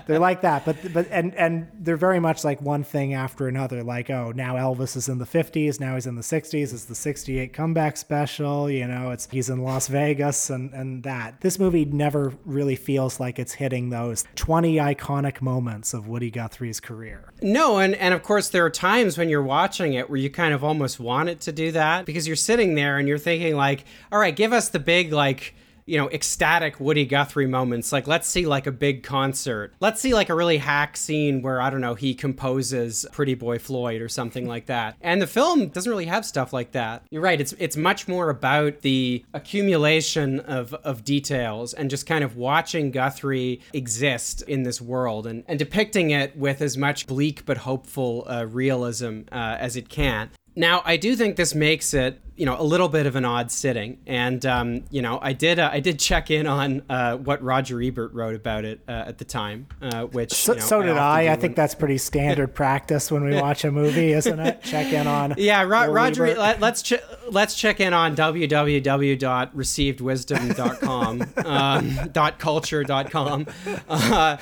they're like that but but and and they're very much like one thing after another like oh now elvis is in the 50s now he's in the 60s it's the 68 comeback special you know it's he's in las vegas and and that this movie never really feels like it's hitting those 20 iconic moments of woody guthrie's career. No, and, and of course, there are times when you're watching it where you kind of almost want it to do that because you're sitting there and you're thinking, like, all right, give us the big, like, you know, ecstatic Woody Guthrie moments. Like, let's see, like, a big concert. Let's see, like, a really hack scene where, I don't know, he composes Pretty Boy Floyd or something like that. And the film doesn't really have stuff like that. You're right. It's, it's much more about the accumulation of, of details and just kind of watching Guthrie exist in this world and, and depicting it with as much bleak but hopeful uh, realism uh, as it can. Now, I do think this makes it, you know, a little bit of an odd sitting, and um, you know, I did, uh, I did check in on uh, what Roger Ebert wrote about it uh, at the time, uh, which so, you know, so did i do i when- think that's pretty standard practice when we watch a movie isn't it check in on Yeah, Ro- Roger. Ebert. Let, let's ch- let's check in on www.receivedwisdom.com, um, dot culture.com. Uh,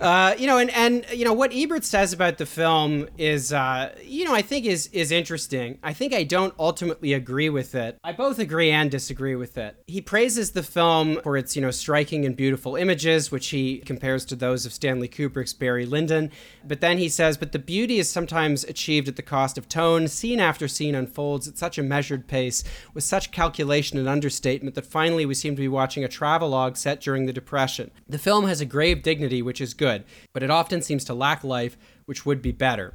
uh, you know, and and you know what Ebert says about the film is, uh, you know, I think is is interesting. I think I don't ultimately agree with it. I both agree and disagree with it. He praises the film for its you know striking and beautiful images, which he compares to those of Stanley Kubrick's Barry Lyndon. But then he says, but the beauty is sometimes achieved at the cost of tone. Scene after scene unfolds at such a measured pace, with such calculation and understatement, that finally we seem to be watching a travelogue set during the Depression. The film has a grave dignity, which is good, but it often seems to lack life, which would be better.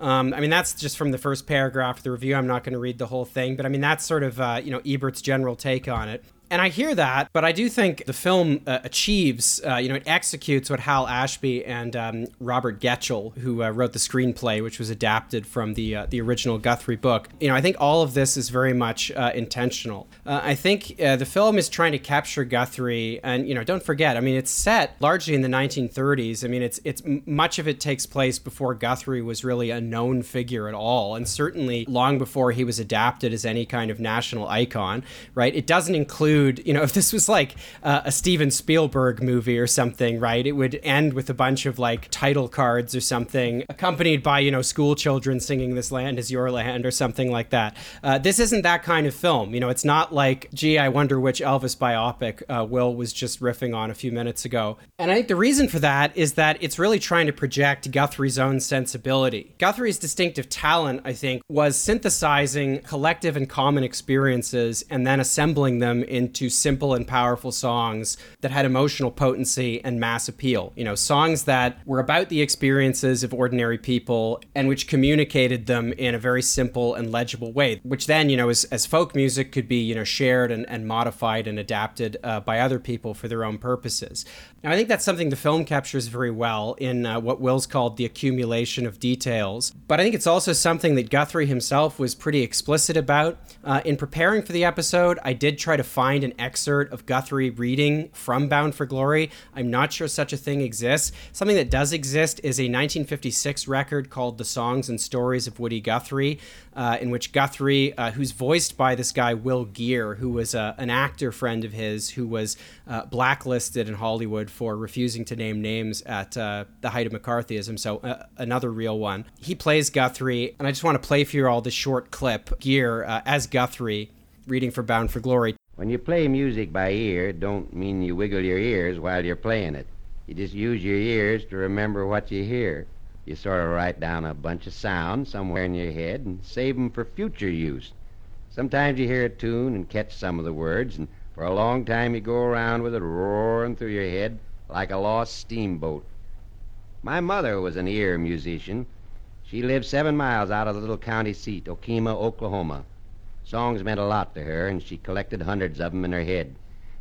Um, I mean, that's just from the first paragraph of the review. I'm not going to read the whole thing, but I mean, that's sort of, uh, you know, Ebert's general take on it. And I hear that, but I do think the film uh, achieves, uh, you know, it executes what Hal Ashby and um, Robert Getchell, who uh, wrote the screenplay, which was adapted from the uh, the original Guthrie book. You know, I think all of this is very much uh, intentional. Uh, I think the film is trying to capture Guthrie, and you know, don't forget, I mean, it's set largely in the 1930s. I mean, it's it's much of it takes place before Guthrie was really a known figure at all, and certainly long before he was adapted as any kind of national icon. Right? It doesn't include conclude, you know, if this was like uh, a Steven Spielberg movie or something, right? It would end with a bunch of like title cards or something, accompanied by, you know, school children singing This Land is Your Land or something like that. Uh, this isn't that kind of film. You know, it's not like, gee, I wonder which Elvis biopic uh, Will was just riffing on a few minutes ago. And I think the reason for that is that it's really trying to project Guthrie's own sensibility. Guthrie's distinctive talent, I think, was synthesizing collective and common experiences and then assembling them into simple and powerful songs that had emotional potency and mass appeal. You know, songs that were about the experiences of ordinary people and which communicated them in a very simple and legible way, which then, you know, as, as folk music could be, you know, shared and, and modified and adapted uh, by other people for their own purposes. Now, I think that's something the film captures very well in uh, what Will's called the accumulation of details. But I think it's also something that Guthrie himself was pretty explicit about. Uh, in preparing for the episode, I did try to find an excerpt of Guthrie reading from Bound for Glory. I'm not sure such a thing exists. Something that does exist is a 1956 record called The Songs and Stories of Woody Guthrie, uh, in which Guthrie, uh, who's voiced by this guy Will Geer, who was uh, an actor friend of his who was uh, blacklisted in Hollywood for refusing to name names at uh, the height of McCarthyism, so uh, another real one. He plays Guthrie, and I just want to play for you all this short clip. Geer as Guthrie reading for Bound for Glory. When you play music by ear, it don't mean you wiggle your ears while you're playing it. You just use your ears to remember what you hear. You sort of write down a bunch of sounds somewhere in your head and save 'em for future use. Sometimes you hear a tune and catch some of the words, and for a long time you go around with it roaring through your head like a lost steamboat. My mother was an ear musician. She lived seven miles out of the little county seat, Okemah, Oklahoma. Songs meant a lot to her, and she collected hundreds of 'em in her head.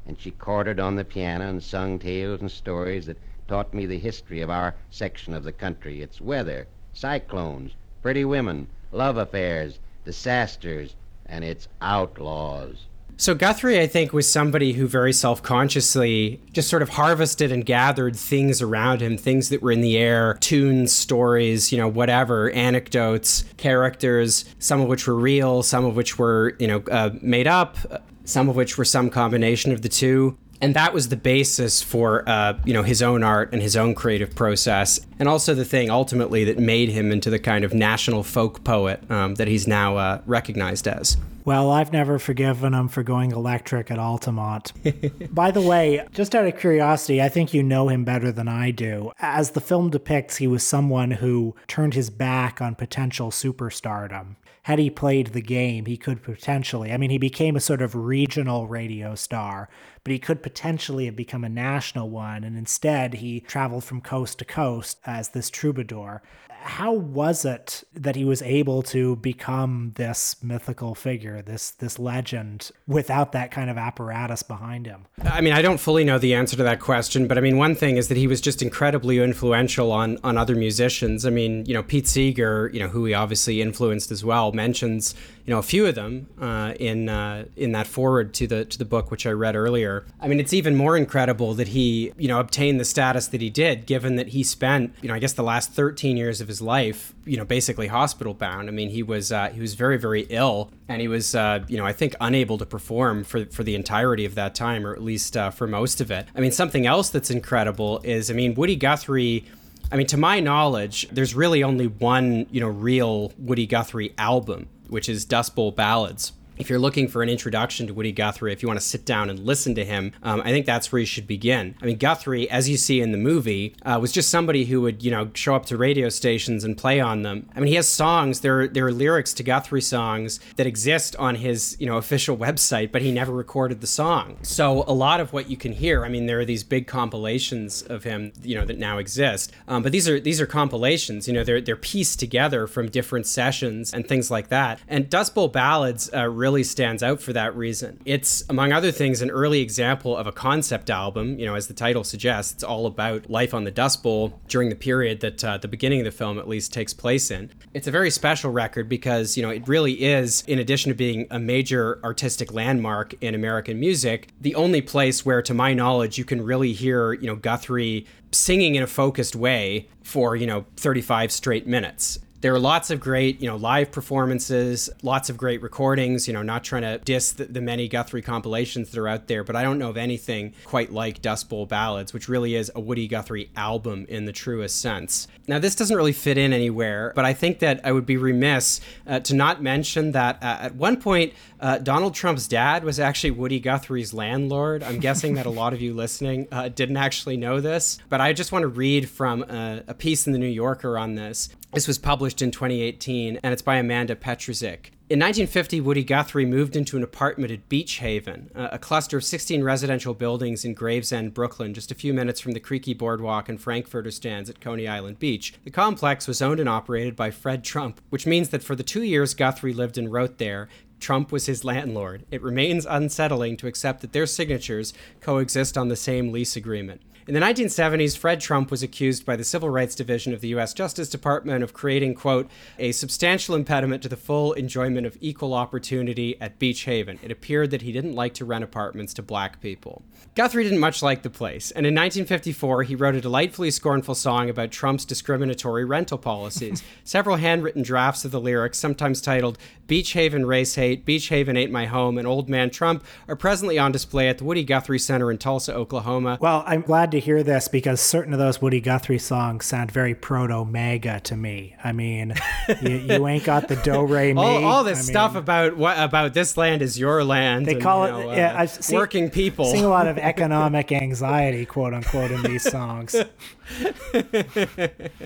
And she quartered on the piano and sung tales and stories that taught me the history of our section of the country, its weather, cyclones, pretty women, love affairs, disasters, and its outlaws. So Guthrie, I think, was somebody who very self-consciously just sort of harvested and gathered things around him, things that were in the air, tunes, stories, you know, whatever, anecdotes, characters, some of which were real, some of which were, you know, uh, made up, some of which were some combination of the two and that was the basis for uh, you know his own art and his own creative process, and also the thing ultimately that made him into the kind of national folk poet um, that he's now uh, recognized as. Well, I've never forgiven him for going electric at Altamont. By the way, just out of curiosity, I think you know him better than I do. As the film depicts, he was someone who turned his back on potential superstardom. Had he played the game, he could potentially, I mean, he became a sort of regional radio star, but he could potentially have become a national one. And instead, he traveled from coast to coast as this troubadour how was it that he was able to become this mythical figure, this this legend, without that kind of apparatus behind him? I mean, I don't fully know the answer to that question, but I mean, one thing is that he was just incredibly influential on on other musicians. I mean, you know, Pete Seeger, you know, who he obviously influenced as well, mentions you know a few of them uh, in uh, in that foreword to the to the book which I read earlier. I mean, it's even more incredible that he you know obtained the status that he did, given that he spent you know I guess the last 13 years of his life you know basically hospital bound. I mean, he was uh, he was very very ill, and he was uh, you know I think unable to perform for for the entirety of that time, or at least uh, for most of it. I mean, something else that's incredible is I mean Woody Guthrie. I mean, to my knowledge, there's really only one, you know, real Woody Guthrie album which is Dust Bowl Ballads if you're looking for an introduction to Woody Guthrie, if you want to sit down and listen to him, um, I think that's where you should begin. I mean, Guthrie, as you see in the movie, uh, was just somebody who would, you know, show up to radio stations and play on them. I mean, he has songs. There, there are lyrics to Guthrie songs that exist on his, you know, official website, but he never recorded the song. So a lot of what you can hear, I mean, there are these big compilations of him, you know, that now exist. Um, but these are these are compilations. You know, they're they're pieced together from different sessions and things like that. And Dust Bowl Ballads. Uh, really stands out for that reason. It's, among other things, an early example of a concept album. You know, as the title suggests, it's all about life on the Dust Bowl during the period that uh, the beginning of the film at least takes place in. It's a very special record because, you know, it really is, in addition to being a major artistic landmark in American music, the only place where, to my knowledge, you can really hear, you know, Guthrie singing in a focused way for, you know, 35 straight minutes There are lots of great, you know, live performances, lots of great recordings, you know, not trying to diss the, the many Guthrie compilations that are out there, but I don't know of anything quite like Dust Bowl Ballads, which really is a Woody Guthrie album in the truest sense. Now, this doesn't really fit in anywhere, but I think that I would be remiss uh, to not mention that uh, at one point, uh, Donald Trump's dad was actually Woody Guthrie's landlord. I'm guessing that a lot of you listening uh, didn't actually know this, but I just want to read from a, a piece in the New Yorker on this. This was published in 2018, and it's by Amanda Petrusich. In 1950, Woody Guthrie moved into an apartment at Beach Haven, a cluster of 16 residential buildings in Gravesend, Brooklyn, just a few minutes from the creaky boardwalk and Frankfurter stands at Coney Island Beach. The complex was owned and operated by Fred Trump, which means that for the two years Guthrie lived and wrote there, Trump was his landlord. It remains unsettling to accept that their signatures coexist on the same lease agreement. In the 1970s, Fred Trump was accused by the Civil Rights Division of the U.S. Justice Department of creating, quote, a substantial impediment to the full enjoyment of equal opportunity at Beach Haven. It appeared that he didn't like to rent apartments to black people. Guthrie didn't much like the place, and in 1954, he wrote a delightfully scornful song about Trump's discriminatory rental policies. Several handwritten drafts of the lyrics, sometimes titled Beach Haven Race Hate, Beach Haven Ain't My Home, and Old Man Trump, are presently on display at the Woody Guthrie Center in Tulsa, Oklahoma. Well, I'm glad to hear this because certain of those Woody Guthrie songs sound very proto MAGA to me. I mean, you, you, ain't got the do re mi. All, all this I stuff mean, about what about this land is your land. They and, call you know, it yeah. Uh, I've seen, working people. Seeing a lot of economic anxiety, quote unquote, in these songs.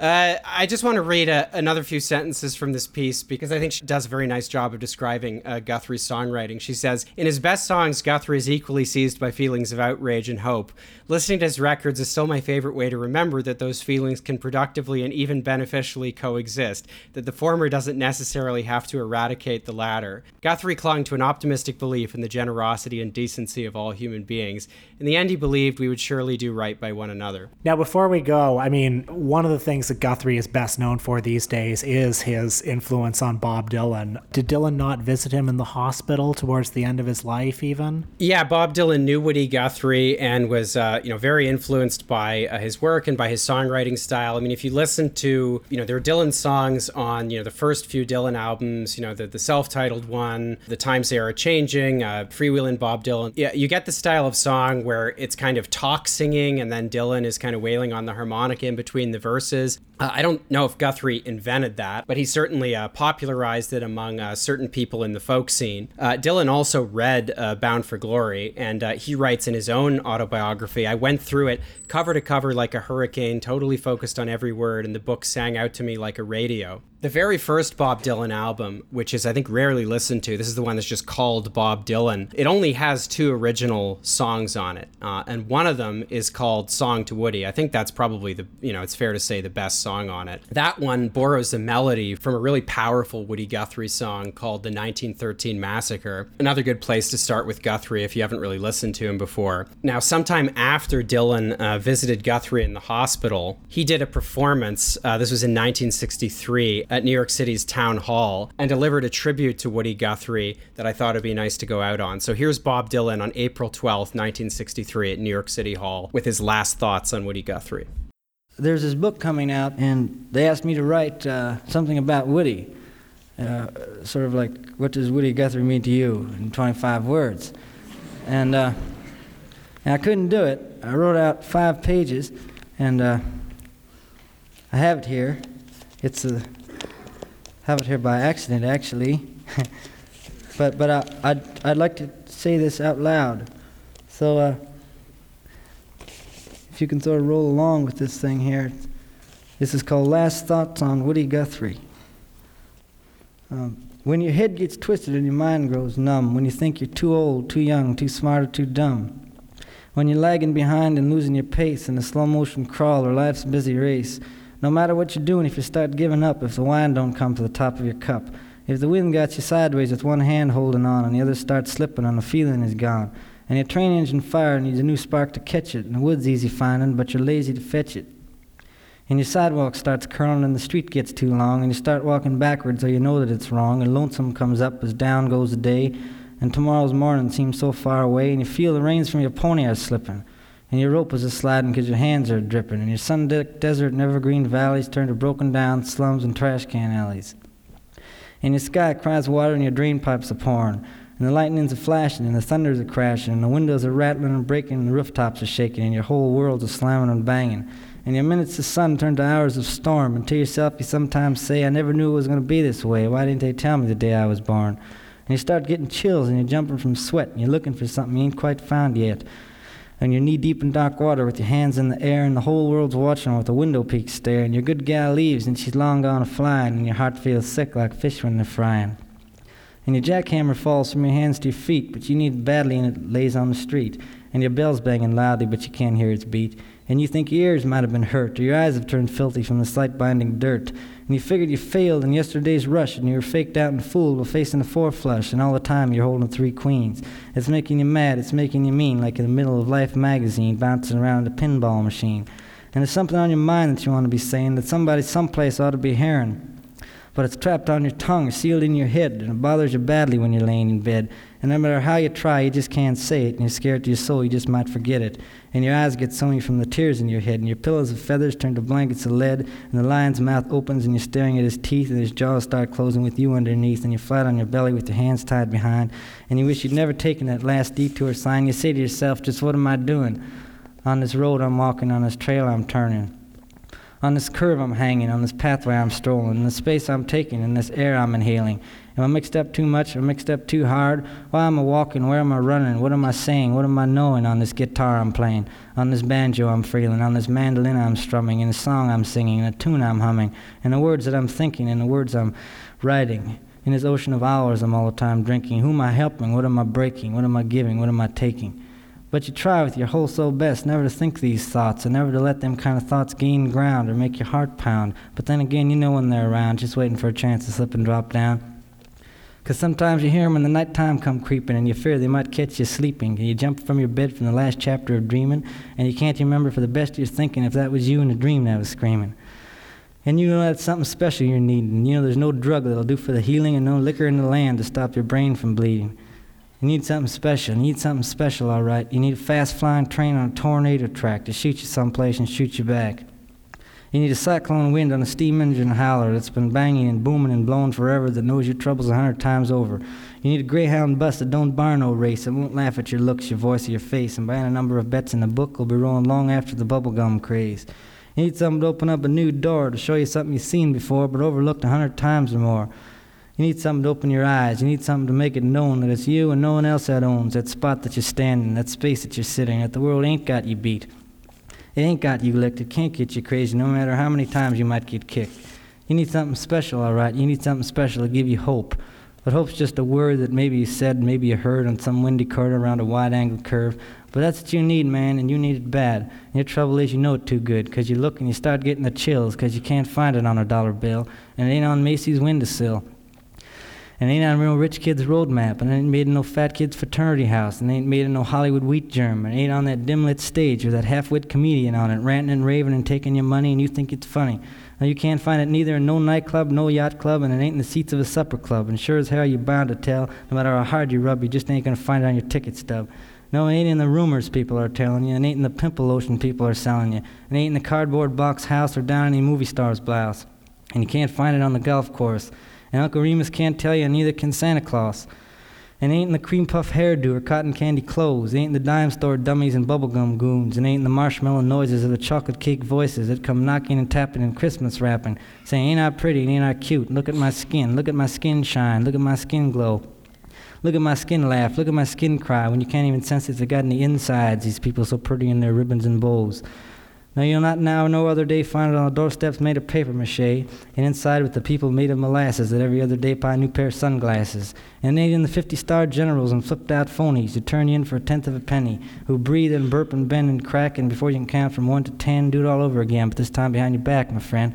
Uh, I just want to read a, another few sentences from this piece because I think she does a very nice job of describing uh, Guthrie's songwriting. She says, In his best songs, Guthrie is equally seized by feelings of outrage and hope. Listening to his records is still my favorite way to remember that those feelings can productively and even beneficially coexist, that the former doesn't necessarily have to eradicate the latter. Guthrie clung to an optimistic belief in the generosity and decency of all human beings. In the end, he believed we would surely do right by one another. Now, before we go, I mean, one of the things that Guthrie is best known for these days is his influence on Bob Dylan. Did Dylan not visit him in the hospital towards the end of his life, even? Yeah, Bob Dylan knew Woody Guthrie and was, uh, you know, very influenced by uh, his work and by his songwriting style. I mean, if you listen to, you know, there are Dylan songs on, you know, the first few Dylan albums, you know, the, the self-titled one, The Times They Are Changing, uh, Freewheelin' Bob Dylan. Yeah, you get the style of song where it's kind of talk singing and then Dylan is kind of wailing on the harmonica in between the verses. Uh, I don't know if Guthrie invented that, but he certainly uh, popularized it among uh, certain people in the folk scene. Uh, Dylan also read uh, Bound for Glory, and uh, he writes in his own autobiography I went through it cover to cover like a hurricane, totally focused on every word, and the book sang out to me like a radio. The very first Bob Dylan album, which is, I think, rarely listened to, this is the one that's just called Bob Dylan. It only has two original songs on it, and one of them is called Song to Woody. I think that's probably the, you know, it's fair to say the best song on it. That one borrows the melody from a really powerful Woody Guthrie song called The 1913 Massacre. Another good place to start with Guthrie if you haven't really listened to him before. Now, sometime after Dylan uh, visited Guthrie in the hospital, he did a performance. Uh, this was in 1963 at New York City's Town Hall and delivered a tribute to Woody Guthrie that I thought would be nice to go out on. So here's Bob Dylan on April 12th, 1963 at New York City Hall with his last thoughts on Woody Guthrie. There's this book coming out, and they asked me to write uh, something about Woody. Uh, sort of like, what does Woody Guthrie mean to you in 25 words? And, uh, and I couldn't do it. I wrote out five pages, and uh, I have it here. It's a have it here by accident, actually. but but I, I'd, I'd like to say this out loud. So uh, if you can sort of roll along with this thing here. This is called Last Thoughts on Woody Guthrie. Um, when your head gets twisted and your mind grows numb, when you think you're too old, too young, too smart, or too dumb, when you're lagging behind and losing your pace in a slow motion crawl or life's busy race, no matter what you're doing, if you start giving up, if the wine don't come to the top of your cup, if the wind got you sideways with one hand holding on and the other starts slipping and the feeling is gone, and your train engine fire needs a new spark to catch it, and the wood's easy finding, but you're lazy to fetch it. And your sidewalk starts curling and the street gets too long, and you start walking backwards so you know that it's wrong, and lonesome comes up as down goes the day, and tomorrow's morning seems so far away, and you feel the reins from your pony are slipping. And your rope is a sliding 'cause your hands are dripping, and your sun-decked desert and evergreen valleys turn to broken down slums and trash can alleys. And your sky cries water and your drain pipes are pouring, and the lightnings are flashing, and the thunders are crashing, and the windows are rattling and breaking, and the rooftops are shaking, and your whole world's a slamming and banging. And your minutes of sun turn to hours of storm, and to yourself you sometimes say, I never knew it was going to be this way. Why didn't they tell me the day I was born? And you start getting chills, and you're jumping from sweat, and you're looking for something you ain't quite found yet and you're knee deep in dark water with your hands in the air, and the whole world's watching with a window peak stare, and your good gal leaves, and she's long gone a flying, and your heart feels sick like fish when they're frying. And your jackhammer falls from your hands to your feet, but you need it badly, and it lays on the street. And your bell's banging loudly, but you can't hear its beat. And you think your ears might have been hurt, or your eyes have turned filthy from the sight binding dirt. And you figured you failed in yesterday's rush, and you were faked out and fooled while facing a four flush, and all the time you're holding three queens. It's making you mad, it's making you mean, like in the middle of Life magazine, bouncing around a pinball machine. And there's something on your mind that you want to be saying that somebody someplace ought to be hearing but it's trapped on your tongue, sealed in your head, and it bothers you badly when you're laying in bed. And no matter how you try, you just can't say it, and you're scared to your soul you just might forget it. And your eyes get sewing from the tears in your head, and your pillows of feathers turn to blankets of lead, and the lion's mouth opens, and you're staring at his teeth, and his jaws start closing with you underneath, and you're flat on your belly with your hands tied behind, and you wish you'd never taken that last detour sign. You say to yourself, just what am I doing? On this road I'm walking, on this trail I'm turning. On this curve I'm hanging, on this pathway I'm strolling, in the space I'm taking, in this air I'm inhaling. Am I mixed up too much? Am I mixed up too hard? Why am I walking? Where am I running? What am I saying? What am I knowing on this guitar I'm playing? On this banjo I'm feeling? On this mandolin I'm strumming? In the song I'm singing? In the tune I'm humming? In the words that I'm thinking? In the words I'm writing? In this ocean of hours I'm all the time drinking? Who am I helping? What am I breaking? What am I giving? What am I taking? But you try with your whole soul best never to think these thoughts and never to let them kind of thoughts gain ground or make your heart pound. But then again, you know when they're around, just waiting for a chance to slip and drop down. 'Cause sometimes you hear 'em when the night time come creeping and you fear they might catch you sleeping. And you jump from your bed from the last chapter of dreaming and you can't remember for the best of your thinking if that was you in a dream that was screaming. And you know that's something special you're needing. You know there's no drug that'll do for the healing and no liquor in the land to stop your brain from bleeding. You need something special. You need something special, all right. You need a fast flying train on a tornado track to shoot you someplace and shoot you back. You need a cyclone wind on a steam engine howler that's been banging and booming and blowing forever that knows your troubles a hundred times over. You need a greyhound bus that don't bar no race, that won't laugh at your looks, your voice, or your face, and buying a number of bets in the book will be rolling long after the bubblegum craze. You need something to open up a new door to show you something you've seen before but overlooked a hundred times or more. You need something to open your eyes. You need something to make it known that it's you and no one else that owns that spot that you're standing, that space that you're sitting, that the world ain't got you beat. It ain't got you licked. It can't get you crazy no matter how many times you might get kicked. You need something special, all right. You need something special to give you hope. But hope's just a word that maybe you said, maybe you heard on some windy corner around a wide angle curve. But that's what you need, man, and you need it bad. And your trouble is you know it too good, 'cause you look and you start getting the chills, 'cause you can't find it on a dollar bill, and it ain't on Macy's windowsill. And ain't on real rich kid's roadmap, and ain't made in no fat kid's fraternity house, and ain't made in no Hollywood wheat germ, and ain't on that dim lit stage with that half wit comedian on it, ranting and raving and taking your money, and you think it's funny. Now you can't find it neither in no nightclub, no yacht club, and it ain't in the seats of a supper club, and sure as hell you're bound to tell, no matter how hard you rub, you just ain't gonna find it on your ticket stub. No, it ain't in the rumors people are telling you, and ain't in the pimple lotion people are selling you, and ain't in the cardboard box house or down any movie star's blouse, and you can't find it on the golf course. And Uncle Remus can't tell you, neither can Santa Claus. And ain't in the cream puff hairdo or cotton candy clothes. Ain't in the dime store dummies and bubblegum goons. And ain't in the marshmallow noises of the chocolate cake voices that come knocking and tapping and Christmas rapping, saying, Ain't I pretty and ain't I cute? Look at my skin. Look at my skin shine. Look at my skin glow. Look at my skin laugh. Look at my skin cry when you can't even sense they got any insides, these people so pretty in their ribbons and bows. Now you'll not now no other day find it on the doorsteps made of paper mache, and inside with the people made of molasses that every other day buy a new pair of sunglasses. And ain't in the fifty star generals and flipped out phonies who turn you in for a tenth of a penny, who breathe and burp and bend and crack, and before you can count from one to ten, do it all over again, but this time behind your back, my friend.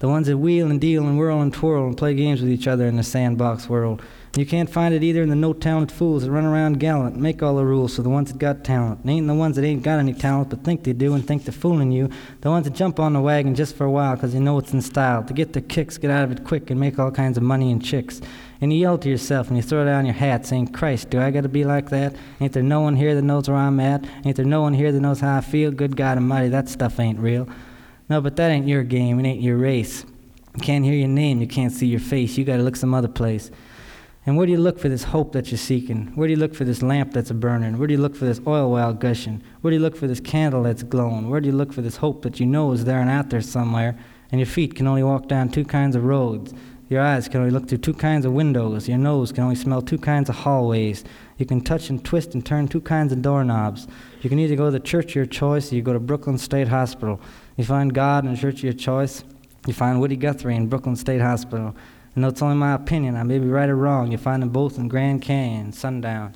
The ones that wheel and deal and whirl and twirl and play games with each other in the sandbox world. You can't find it either in the no talent fools that run around gallant, make all the rules for the ones that got talent. It ain't the ones that ain't got any talent but think they do and think they're fooling you. The ones that jump on the wagon just for a while 'cause they know it's in style. To get their kicks, get out of it quick, and make all kinds of money and chicks. and you yell to yourself and you throw down your hat saying, Christ, do I got to be like that? Ain't there no one here that knows where I'm at? Ain't there no one here that knows how I feel? Good God Almighty, that stuff ain't real. No, but that ain't your game. It ain't your race. You can't hear your name. You can't see your face. You got to look some other place. And where do you look for this hope that you're seeking? Where do you look for this lamp that's burning? Where do you look for this oil well gushing? Where do you look for this candle that's glowing? Where do you look for this hope that you know is there and out there somewhere? And your feet can only walk down two kinds of roads. Your eyes can only look through two kinds of windows. Your nose can only smell two kinds of hallways. You can touch and twist and turn two kinds of doorknobs. You can either go to the church of your choice or you go to Brooklyn State Hospital. You find God in the church of your choice. You find Woody Guthrie in Brooklyn State Hospital. I know it's only my opinion. I may be right or wrong. You'll find them both in Grand Canyon, sundown.